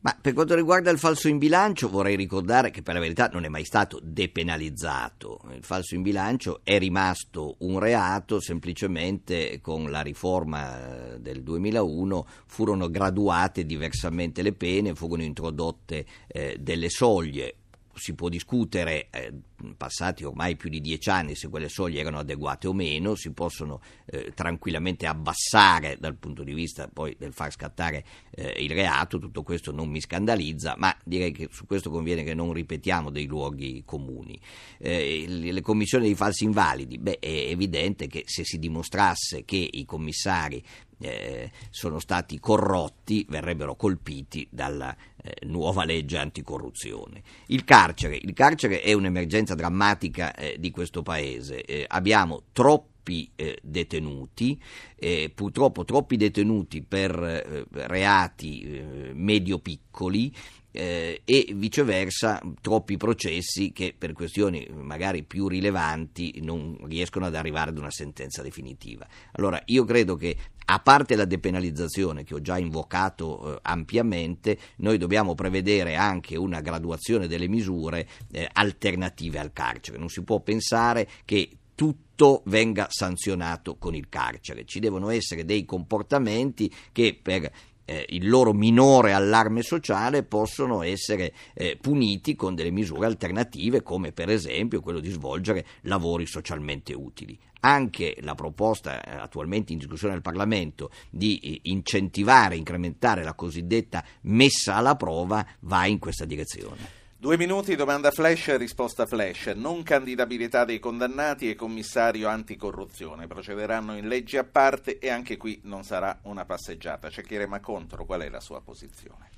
Ma per quanto riguarda il falso in bilancio, vorrei ricordare che per la verità non è mai stato depenalizzato. Il falso in bilancio è rimasto un reato, semplicemente con la riforma del 2001 furono graduate diversamente le pene, furono introdotte eh, delle soglie si può discutere, eh, passati ormai più di dieci anni, se quelle soglie erano adeguate o meno, si possono eh, tranquillamente abbassare dal punto di vista poi del far scattare eh, il reato, tutto questo non mi scandalizza, ma direi che su questo conviene che non ripetiamo dei luoghi comuni. Eh, le commissioni dei falsi invalidi, beh, è evidente che se si dimostrasse che i commissari eh, sono stati corrotti, verrebbero colpiti dalla eh, nuova legge anticorruzione. Il carcere, il carcere è un'emergenza drammatica eh, di questo paese. Eh, abbiamo troppi eh, detenuti, eh, purtroppo troppi detenuti per eh, reati eh, medio-piccoli eh, e viceversa troppi processi che per questioni magari più rilevanti non riescono ad arrivare ad una sentenza definitiva. Allora io credo che a parte la depenalizzazione che ho già invocato eh, ampiamente, noi dobbiamo prevedere anche una graduazione delle misure eh, alternative al carcere. Non si può pensare che tutto venga sanzionato con il carcere. Ci devono essere dei comportamenti che per eh, il loro minore allarme sociale possono essere eh, puniti con delle misure alternative come per esempio quello di svolgere lavori socialmente utili. Anche la proposta eh, attualmente in discussione al Parlamento di eh, incentivare, incrementare la cosiddetta messa alla prova va in questa direzione. Due minuti, domanda flash, risposta flash. Non candidabilità dei condannati e commissario anticorruzione. Procederanno in leggi a parte e anche qui non sarà una passeggiata. Rema contro. Qual è la sua posizione?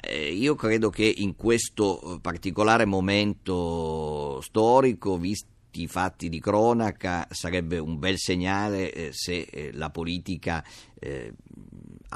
Eh, io credo che in questo particolare momento storico, visti i fatti di cronaca, sarebbe un bel segnale eh, se eh, la politica eh,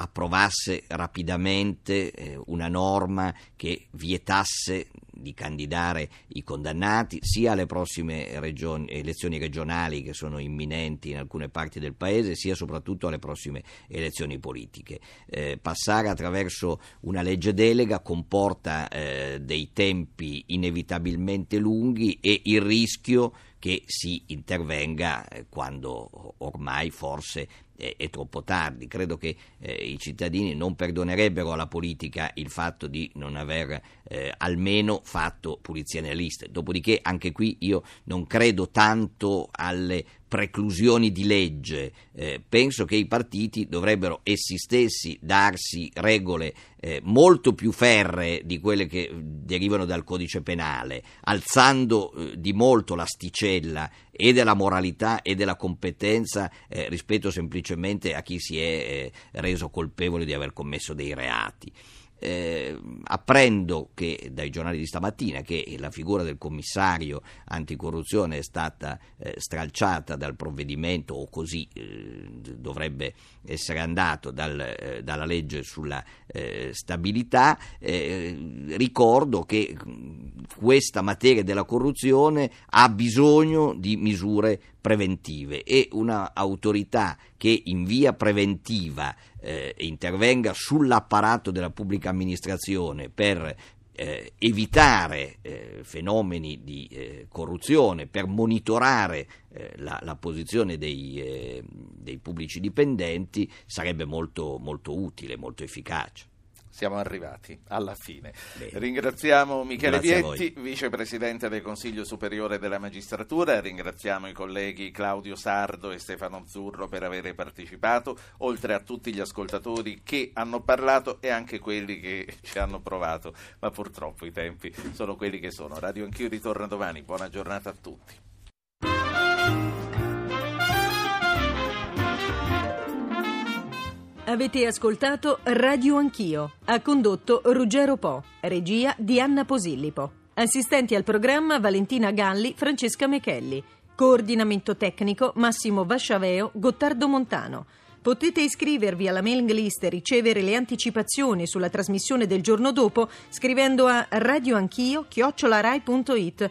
approvasse rapidamente eh, una norma che vietasse di candidare i condannati sia alle prossime regioni, elezioni regionali che sono imminenti in alcune parti del paese, sia soprattutto alle prossime elezioni politiche. Eh, passare attraverso una legge delega comporta eh, dei tempi inevitabilmente lunghi e il rischio che si intervenga eh, quando ormai forse è, è troppo tardi. Credo che eh, i cittadini non perdonerebbero alla politica il fatto di non aver eh, almeno fatto pulizia nelle liste. Dopodiché anche qui io non credo tanto alle preclusioni di legge. Eh, penso che i partiti dovrebbero essi stessi darsi regole eh, molto più ferree di quelle che derivano dal codice penale, alzando eh, di molto l'asticella e della moralità e della competenza eh, rispetto semplicemente a chi si è eh, reso colpevole di aver commesso dei reati. Eh, apprendo che, dai giornali di stamattina che la figura del commissario anticorruzione è stata eh, stralciata dal provvedimento o così eh, dovrebbe essere andato dal, eh, dalla legge sulla eh, stabilità. ricordo che questa materia della corruzione ha bisogno di misure preventive e un'autorità che in via preventiva eh, intervenga sull'apparato della pubblica amministrazione per eh, evitare eh, fenomeni di eh, corruzione, per monitorare eh, la, la, posizione dei, eh, dei, pubblici dipendenti sarebbe molto, molto utile, molto efficace. Siamo arrivati alla fine. Bene. Ringraziamo Michele Grazie Vietti, vicepresidente del Consiglio Superiore della Magistratura, ringraziamo i colleghi Claudio Sardo e Stefano Zurro per aver partecipato, oltre a tutti gli ascoltatori che hanno parlato e anche quelli che ci hanno provato, ma purtroppo i tempi sono quelli che sono. Radio Anch'io ritorna domani, buona giornata a tutti. Avete ascoltato Radio Anch'io. Ha condotto Ruggero Po. Regia di Anna Posillipo. Assistenti al programma Valentina Galli, Francesca Mechelli. Coordinamento tecnico Massimo Vasciaveo, Gottardo Montano. Potete iscrivervi alla mailing list e ricevere le anticipazioni sulla trasmissione del giorno dopo scrivendo a radioanchio-rai.it